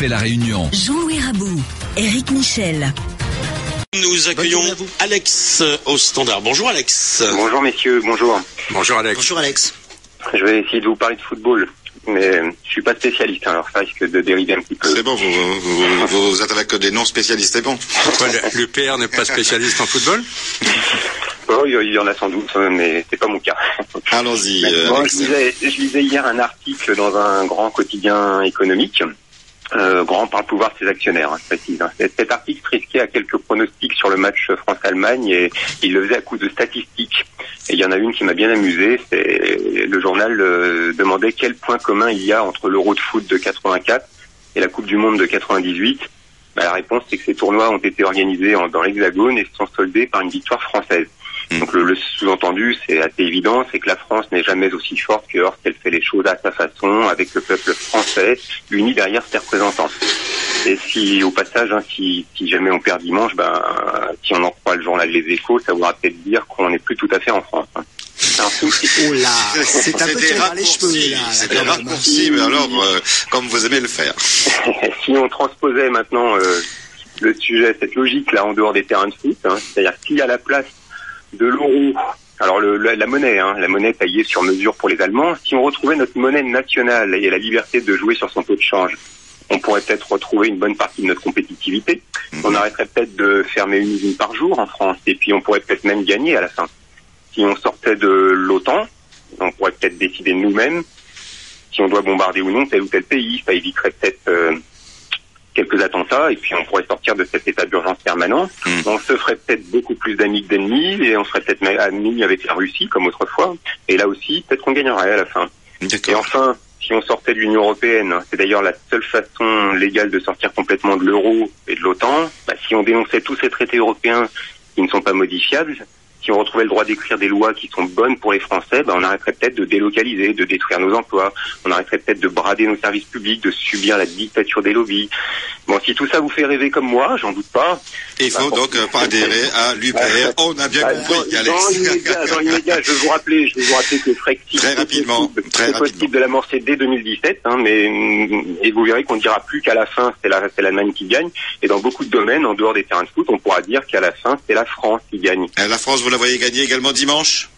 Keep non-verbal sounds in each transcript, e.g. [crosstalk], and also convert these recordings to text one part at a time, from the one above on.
fait la réunion. Jean-Louis Rabou, Eric Michel. Nous accueillons Alex au standard. Bonjour Alex. Bonjour messieurs, bonjour. Bonjour Alex. Bonjour Alex. Je vais essayer de vous parler de football, mais je suis pas spécialiste, hein, alors ça risque de dériver un petit peu. C'est bon, vous, vous, vous, vous êtes avec des non-spécialistes, c'est bon. Pourquoi l'UPR n'est pas spécialiste en football [laughs] Oh, il y en a sans doute, mais c'est pas mon cas. Allons-y. euh, lisais, je lisais hier un article dans un grand quotidien économique. Euh, grand par le pouvoir de ses actionnaires, hein, hein. Cet cet article risquait à quelques pronostics sur le match France-Allemagne et il le faisait à coup de statistiques. Et il y en a une qui m'a bien amusé, c'est le journal euh, demandait quel point commun il y a entre l'Euro de foot de 84 et la Coupe du Monde de 98. Bah, la réponse c'est que ces tournois ont été organisés en- dans l'Hexagone et se sont soldés par une victoire française. Donc le, le sous-entendu, c'est assez évident, c'est que la France n'est jamais aussi forte que lorsqu'elle fait les choses à sa façon, avec le peuple français uni derrière ses représentants. Et si, au passage, hein, si, si jamais on perd dimanche, ben, si on en croit le journal Les Échos, ça voudra peut-être dire qu'on n'est plus tout à fait en France. hein. C'est un tout petit peu. Oh là, [laughs] c'est un peu des raccourcis, cheveux là. c'est des raccourcis, mais alors, euh, comme vous aimez le faire. [laughs] si on transposait maintenant euh, le sujet, cette logique-là, en dehors des terrains de foot, hein, c'est-à-dire si à la place de l'euro, alors le- la, la monnaie, hein, la monnaie taillée sur mesure pour les Allemands, si on retrouvait notre monnaie nationale et la liberté de jouer sur son taux de change, on pourrait peut-être retrouver une bonne partie de notre compétitivité. On arrêterait peut-être de fermer une usine par jour en France, et puis on pourrait peut-être même gagner à la fin. Si on sortait de l'OTAN, on pourrait peut-être décider nous-mêmes si on doit bombarder ou non tel ou tel pays. Ça éviterait peut-être euh, quelques attentats et puis on pourrait sortir de cet état d'urgence permanent. Mm. On se ferait peut-être beaucoup plus d'amis que d'ennemis et on serait peut-être amis avec la Russie comme autrefois. Et là aussi, peut-être qu'on gagnerait à la fin. Et enfin, si on sortait de l'Union européenne, c'est d'ailleurs la seule façon légale de sortir complètement de l'euro et de l'OTAN, bah, si on dénonçait tous ces traités européens qui ne sont pas modifiables, si on retrouvait le droit d'écrire des lois qui sont bonnes pour les Français, bah, on arrêterait peut-être de délocaliser, de détruire nos emplois, on arrêterait peut-être de brader nos services publics, de subir la dictature des lobbies. Bon, si tout ça vous fait rêver comme moi, j'en doute pas, Il faut Bah, donc euh, pas adhérer à l'UPR. On a bien ah, compris, dans, Alex. l'immédiat, dans l'immédiat, je vais vous rappeler, je vais vous rappeler que Frexit, Très rapidement, possible, très rapidement. de l'amorcer dès 2017, hein, mais mm, et vous verrez qu'on ne dira plus qu'à la fin c'est la c'est l'Allemagne qui gagne. Et dans beaucoup de domaines, en dehors des terrains de foot, on pourra dire qu'à la fin c'est la France qui gagne. La France, vous la voyez gagner également dimanche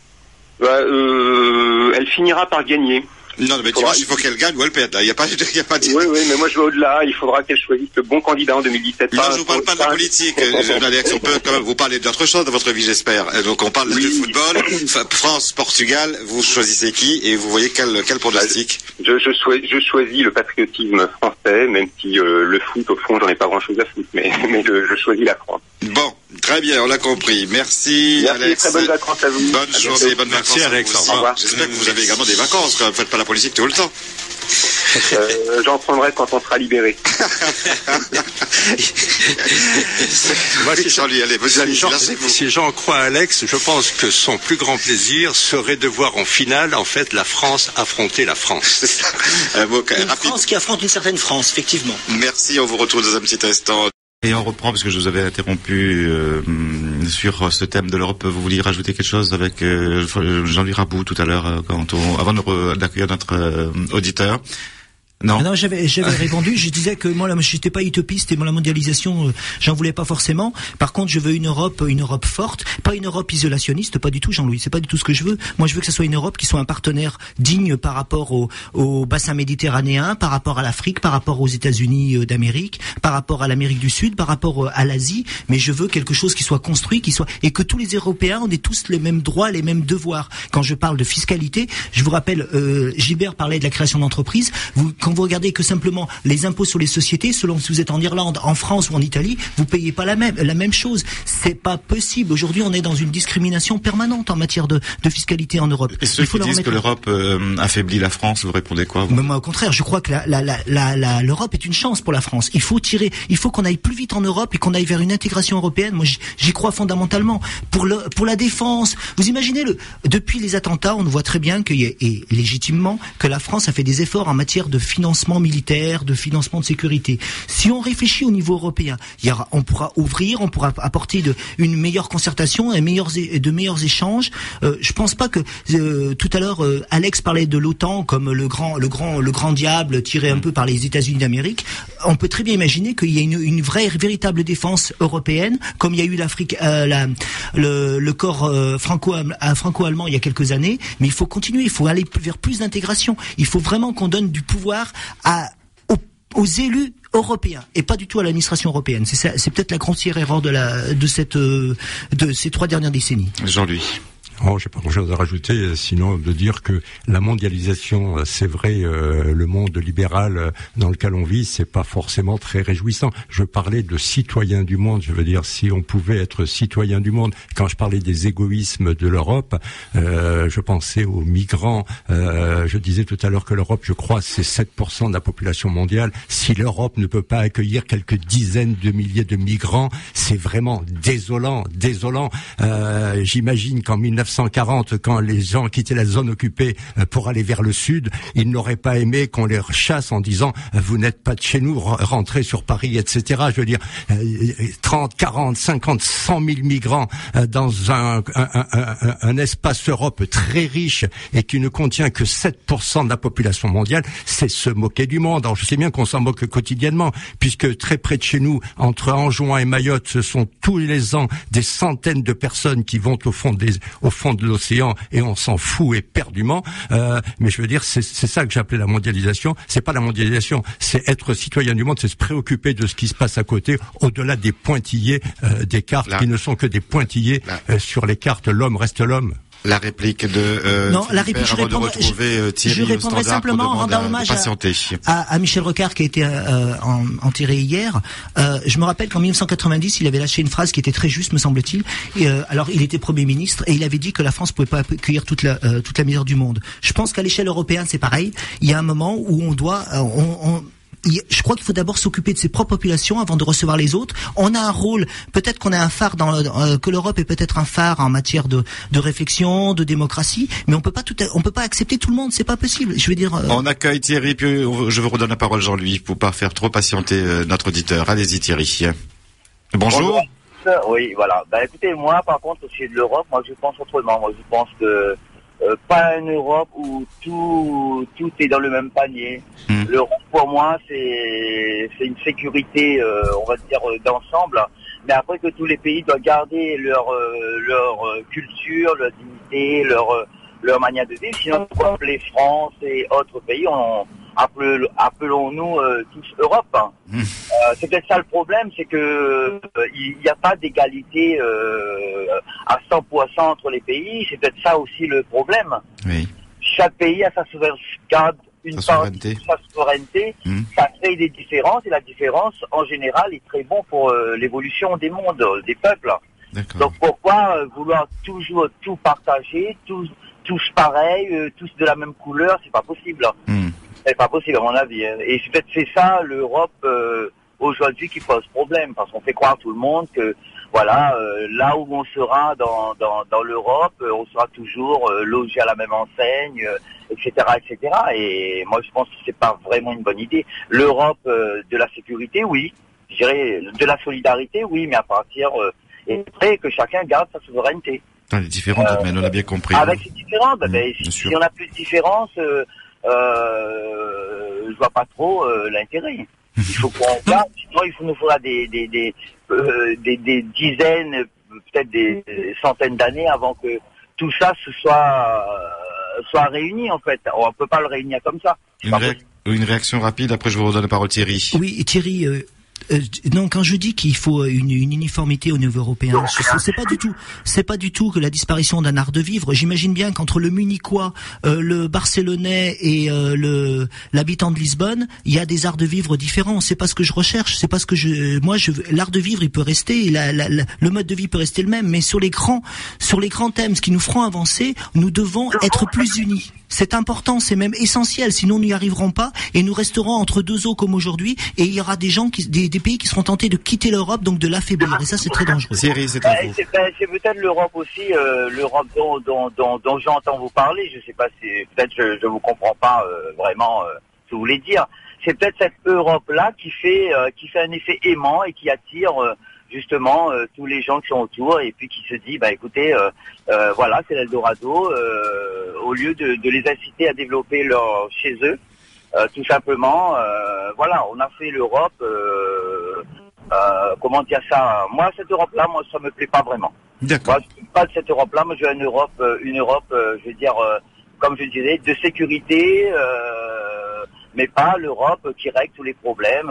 Bah, euh, elle finira par gagner. Non, mais dimanche, il faut qu'elle gagne ou elle perde. Il n'y a pas, [laughs] il y a pas de... Oui, oui, mais moi je vais au-delà. Il faudra qu'elle choisisse le bon candidat en 2017. Non, je vous parle pas de la politique, euh, Alex. On peut quand même vous parler d'autre chose dans votre vie, j'espère. Euh, Donc, on parle Oui. de football. [coughs] Enfin, France, Portugal. Vous choisissez qui et vous voyez quel, quel pronostic Je, je, choi- je choisis le patriotisme français, même si euh, le foot, au fond, j'en ai pas grand-chose à foutre, mais, [laughs] mais je, je choisis la France. Très bien, on l'a compris. Merci, Merci, Alex. très bonnes vacances à vous. Bonne À journée, bonnes Merci, vacances. à Alex. J'espère que vous avez également des vacances. Vous faites pas la politique tout le temps. Euh, J'en prendrai quand on sera libéré. [laughs] Moi, si, Jean-Louis, allez, vas-y, si Jean, lancez-vous. si Jean croit à Alex, je pense que son plus grand plaisir serait de voir en finale, en fait, la France affronter la France. Ça. Un mot Une rapide. France qui affronte une certaine France, effectivement. Merci, on vous retrouve dans un petit instant. Et on reprend parce que je vous avais interrompu euh, sur ce thème de l'Europe. Vous vouliez rajouter quelque chose avec euh, Jean-Louis Rabou tout à l'heure euh, quand on, avant d'accueillir notre euh, auditeur. Non. Ah non, j'avais [laughs] répondu. Je disais que moi, j'étais pas utopiste et moi, la mondialisation, euh, j'en voulais pas forcément. Par contre, je veux une Europe, une Europe forte, pas une Europe isolationniste, pas du tout, Jean-Louis. C'est pas du tout ce que je veux. Moi, je veux que ce soit une Europe qui soit un partenaire digne par rapport au, au bassin méditerranéen, par rapport à l'Afrique, par rapport aux États-Unis euh, d'Amérique, par rapport à l'Amérique du Sud, par rapport euh, à l'Asie. Mais je veux quelque chose qui soit construit, qui soit et que tous les Européens on ait tous les mêmes droits, les mêmes devoirs. Quand je parle de fiscalité, je vous rappelle, euh, Gilbert parlait de la création d'entreprises. Vous, quand vous regardez que simplement les impôts sur les sociétés, selon si vous êtes en Irlande, en France ou en Italie, vous payez pas la même la même chose. C'est pas possible. Aujourd'hui, on est dans une discrimination permanente en matière de, de fiscalité en Europe. Et ceux Il faut qui disent remettre- que l'Europe euh, affaiblit la France, vous répondez quoi vous? Mais moi, au contraire, je crois que la, la, la, la, la- l'Europe est une chance pour la France. Il faut tirer, il faut qu'on aille plus vite en Europe et qu'on aille vers une intégration européenne. Moi, j'y- crois fondamentalement. Pour le, pour la défense, vous imaginez le, depuis les attentats, on voit très bien que, et légitimement, que la France a fait des efforts en matière de financement financement militaire, de financement de sécurité. Si on réfléchit au niveau européen, il y aura, on pourra ouvrir, on pourra apporter de, une meilleure concertation, et meilleurs, de meilleurs échanges. Euh, je pense pas que euh, tout à l'heure euh, Alex parlait de l'OTAN comme le grand, le grand, le grand diable tiré un peu par les États-Unis d'Amérique. On peut très bien imaginer qu'il y a une, une vraie, véritable défense européenne, comme il y a eu l'Afrique, euh, la, le, le corps franco franco-allemand il y a quelques années. Mais il faut continuer, il faut aller vers plus d'intégration. Il faut vraiment qu'on donne du pouvoir à aux, élus européens et pas du tout à l'administration européenne. C'est peut-être la grossière erreur de la de cette euh, de ces trois dernières décennies. Jean-Louis. Oh, j'ai pas grand-chose à rajouter, euh, sinon de dire que la mondialisation, euh, c'est vrai, euh, le monde libéral euh, dans lequel on vit, c'est pas forcément très réjouissant. Je parlais de citoyens du monde. Je veux dire, si on pouvait être citoyen du monde, quand je parlais des égoïsmes de l'Europe, euh, je pensais aux migrants. Euh, je disais tout à l'heure que l'Europe, je crois, c'est 7% de la population mondiale. Si l'Europe ne peut pas accueillir quelques dizaines de milliers de migrants, c'est vraiment désolant, désolant. J'imagine qu'en 1940, quand les gens quittaient la zone occupée euh, pour aller vers le sud, ils n'auraient pas aimé qu'on les chasse en disant euh, vous n'êtes pas de chez nous, re- rentrez sur Paris, etc. Je veux dire, euh, 30, 40, 50, 100 000 migrants euh, dans un, un, espace Europe très riche et qui ne contient que 7% de la population mondiale, c'est se moquer du monde. Alors je sais bien qu'on s'en moque quotidiennement, puisque très près de chez nous, entre Anjouan et Mayotte, ce sont tous les ans des centaines de personnes qui vont au fond des, fond de l'océan et on s'en fout éperdument. Euh, mais je veux dire, c'est ça que j'appelais la mondialisation. C'est pas la mondialisation, c'est être citoyen du monde, c'est se préoccuper de ce qui se passe à côté, au-delà des pointillés euh, des cartes Là. qui ne sont que des pointillés euh, sur les cartes. L'homme reste l'homme. La réplique de euh, Non, la réplique, je de euh, je- Thierry je répondrai simplement en rendant hommage à- à, à Michel Rocard qui a été euh, en- enterré hier. Euh, je me rappelle qu'en 1990, il avait lâché une phrase qui était très juste, me semble-t-il. Et, euh, alors, il était Premier ministre et il avait dit que la France pouvait pas accueillir toute la euh, toute la misère du monde. Je pense qu'à l'échelle européenne, c'est pareil. Il y a un moment où on doit, euh, on, on- je crois qu'il faut d'abord s'occuper de ses propres populations avant de recevoir les autres. On a un rôle, peut-être qu'on a un phare dans le- euh, que l'Europe est peut-être un phare en matière de, de réflexion, de démocratie, mais on peut pas tout, on peut pas accepter tout le monde, c'est pas possible. Je veux dire. euh, On accueille Thierry, puis je vous redonne la parole Jean-Louis pour pas faire trop patienter euh, notre auditeur. Allez-y Thierry. Bonjour. Oui, voilà. Bah écoutez, moi, par contre, au sujet de l'Europe, moi, je pense autrement. Moi, je pense que euh, pas une Europe où tout tout est dans le même panier. Mm. L'Europe, pour moi, c'est c'est une sécurité, euh, on va dire, euh, d'ensemble. Mais après que tous les pays doivent garder leur euh, leur culture, leur dignité, leur leur manière de vivre. Sinon, appeler France et autres pays, on appelons- appelons-nous euh, tous Europe. hein. [laughs] Mm. Euh, c'est peut-être ça le problème, c'est que euh, il n'y a pas d'égalité à 100% entre les pays. C'est peut-être ça aussi le problème. Oui. Chaque pays a sa souveraineté, une Sa souveraineté. sa souveraineté. Mm. Ça crée des différences et la différence, en général, est très bon pour l'évolution des mondes, des peuples. Donc pourquoi vouloir toujours tout partager, tous tous pareils, tous de la même couleur, c'est pas possible. Hmm. C'est pas possible à mon avis. hein. Et c'est peut-être c'est ça l'Europe euh, aujourd'hui qui pose problème, parce qu'on fait croire à tout le monde que voilà, euh, là où on sera dans dans, dans l'Europe, euh, on sera toujours euh, logé à la même enseigne, euh, etc., etc. Et moi je pense que c'est pas vraiment une bonne idée. L'Europe euh, de la sécurité, oui. Je dirais de la solidarité, oui, mais à partir euh, et après que chacun garde sa souveraineté. Dans les domaines, on a bien compris. Avec ces différences, Mm, ben, si on a plus de différences, euh, je vois pas trop euh, l'intérêt. Il faut qu'on garde, sinon il nous faudra des, des, des, euh, des, des dizaines, peut-être des centaines d'années avant que tout ça se soit, euh, soit réuni en fait. On peut pas le réunir comme ça. Une, réaction rapide, après je vous redonne la parole Thierry. Oui, Thierry. Euh, non, quand je dis qu'il faut une, une uniformité au niveau européen, c'est pas du tout, c'est pas du tout que la disparition d'un art de vivre. J'imagine bien qu'entre le Munichois, euh, le Barcelonais et euh, le l'habitant de Lisbonne, il y a des arts de vivre différents. C'est pas ce que je recherche, c'est pas ce que je, moi, je, l'art de vivre, il peut rester, la- la- la- le mode de vie peut rester le même, mais sur les grands, sur les grands thèmes, ce qui nous feront avancer, nous devons être plus unis. C'est important, c'est même essentiel. Sinon, nous n'y arriverons pas et nous resterons entre deux eaux comme aujourd'hui. Et il y aura des gens, qui, des, des pays qui seront tentés de quitter l'Europe, donc de l'affaiblir. Et ça, c'est très dangereux. Thierry, c'est à vous. c'est c'est peut-être l'Europe aussi, euh, l'Europe dont, dont, dont, dont j'entends vous parler. Je sais pas si peut-être je, je vous comprends pas euh, vraiment. euh, que vous voulez dire. C'est peut-être cette Europe-là qui fait euh, qui fait un effet aimant et qui attire euh, justement euh, tous les gens qui sont autour et puis qui se dit bah écoutez euh, euh, voilà c'est l'Eldorado euh, au lieu de, de les inciter à développer leur chez eux euh, tout simplement euh, voilà on a fait l'Europe euh, comment dire ça moi cette Europe là moi ça me plaît pas vraiment D'accord. moi, je suis pas de cette Europe là moi je veux une Europe euh, une Europe euh, je veux dire comme je disais de sécurité mais pas l'Europe qui règle tous les problèmes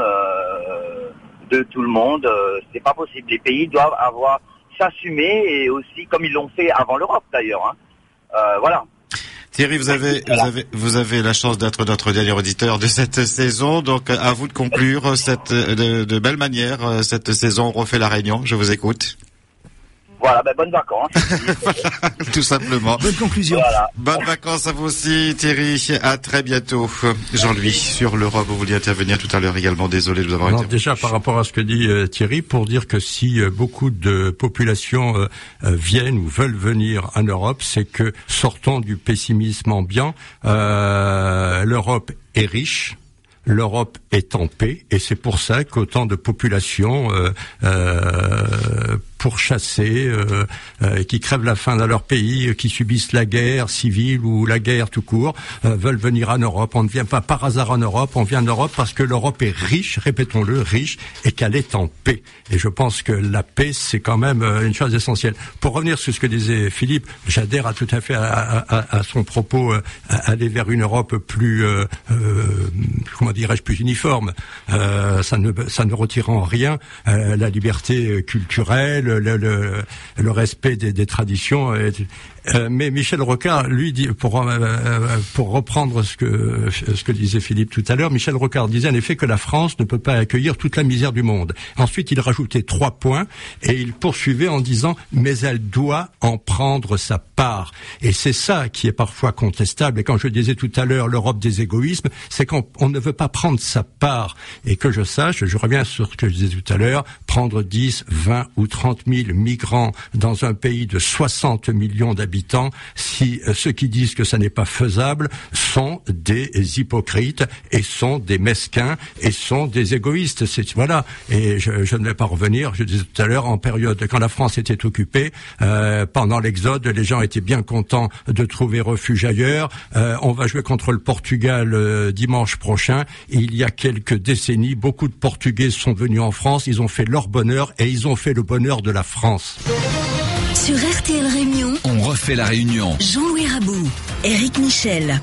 de tout le monde. C'est pas possible. Les pays doivent avoir s'assumer et aussi comme ils l'ont fait avant l'Europe d'ailleurs. Hein. Voilà. Thierry, vous avez, vous avez, vous avez la chance d'être notre dernier auditeur de cette saison, donc à vous de conclure cette, de, de belle manière cette saison. On refait la réunion. Je vous écoute. Voilà, ben, bonnes vacances. [laughs] Tout simplement. Bonne conclusion. voilà. Bonnes vacances à vous aussi, Thierry. À très bientôt. Jean-Louis, sur l'Europe, vous vouliez intervenir tout à l'heure également. Désolé de vous avoir Alors interrompu. déjà par rapport à ce que dit euh, Thierry, pour dire que si euh, beaucoup de populations euh, viennent ou veulent venir en Europe, c'est que sortons du pessimisme ambiant. Euh, L'Europe est riche. L'Europe est en paix et c'est pour ça qu'autant de populations euh, euh, pourchassées, euh, euh, qui crèvent la faim dans leur pays, euh, qui subissent la guerre civile ou la guerre tout court, euh, veulent venir en Europe. On ne vient pas par hasard en Europe, on vient en Europe parce que l'Europe est riche, répétons-le, riche, et qu'elle est en paix. Et je pense que la paix, c'est quand même euh, une chose essentielle. Pour revenir sur ce que disait Philippe, j'adhère à tout à fait à, à- à son propos, à aller vers une Europe plus, euh, comment dirais-je, plus uniforme. Euh, ça ne ça ne retire en rien euh, la liberté culturelle, le, respect des, traditions. et- euh, mais Michel Rocard, lui, dit, pour, euh, euh, pour reprendre ce que, ce que disait Philippe tout à l'heure, Michel Rocard disait en effet que la France ne peut pas accueillir toute la misère du monde. Ensuite, il rajoutait trois points et il poursuivait en disant mais elle doit en prendre sa part. Et c'est ça qui est parfois contestable. Et quand je disais tout à l'heure l'Europe des égoïsmes, c'est qu'on on ne veut pas prendre sa part. Et que je sache, je reviens sur ce que je disais tout à l'heure, prendre 10, 20 ou 30 000 migrants dans un pays de 60 millions d'habitants, si euh, ceux qui disent que ça n'est pas faisable sont des hypocrites et sont des mesquins et sont des égoïstes. Voilà. Et je, ne vais pas revenir. Je disais tout à l'heure en période quand la France était occupée euh, pendant l'exode, les gens étaient bien contents de trouver refuge ailleurs. Euh, on va jouer contre le Portugal dimanche prochain. Il y a quelques décennies, beaucoup de Portugais sont venus en France. Ils ont fait leur bonheur et ils ont fait le bonheur de la France. Sur RTL Réunion, On refait la réunion. Jean-Louis Rabou, Éric Michel.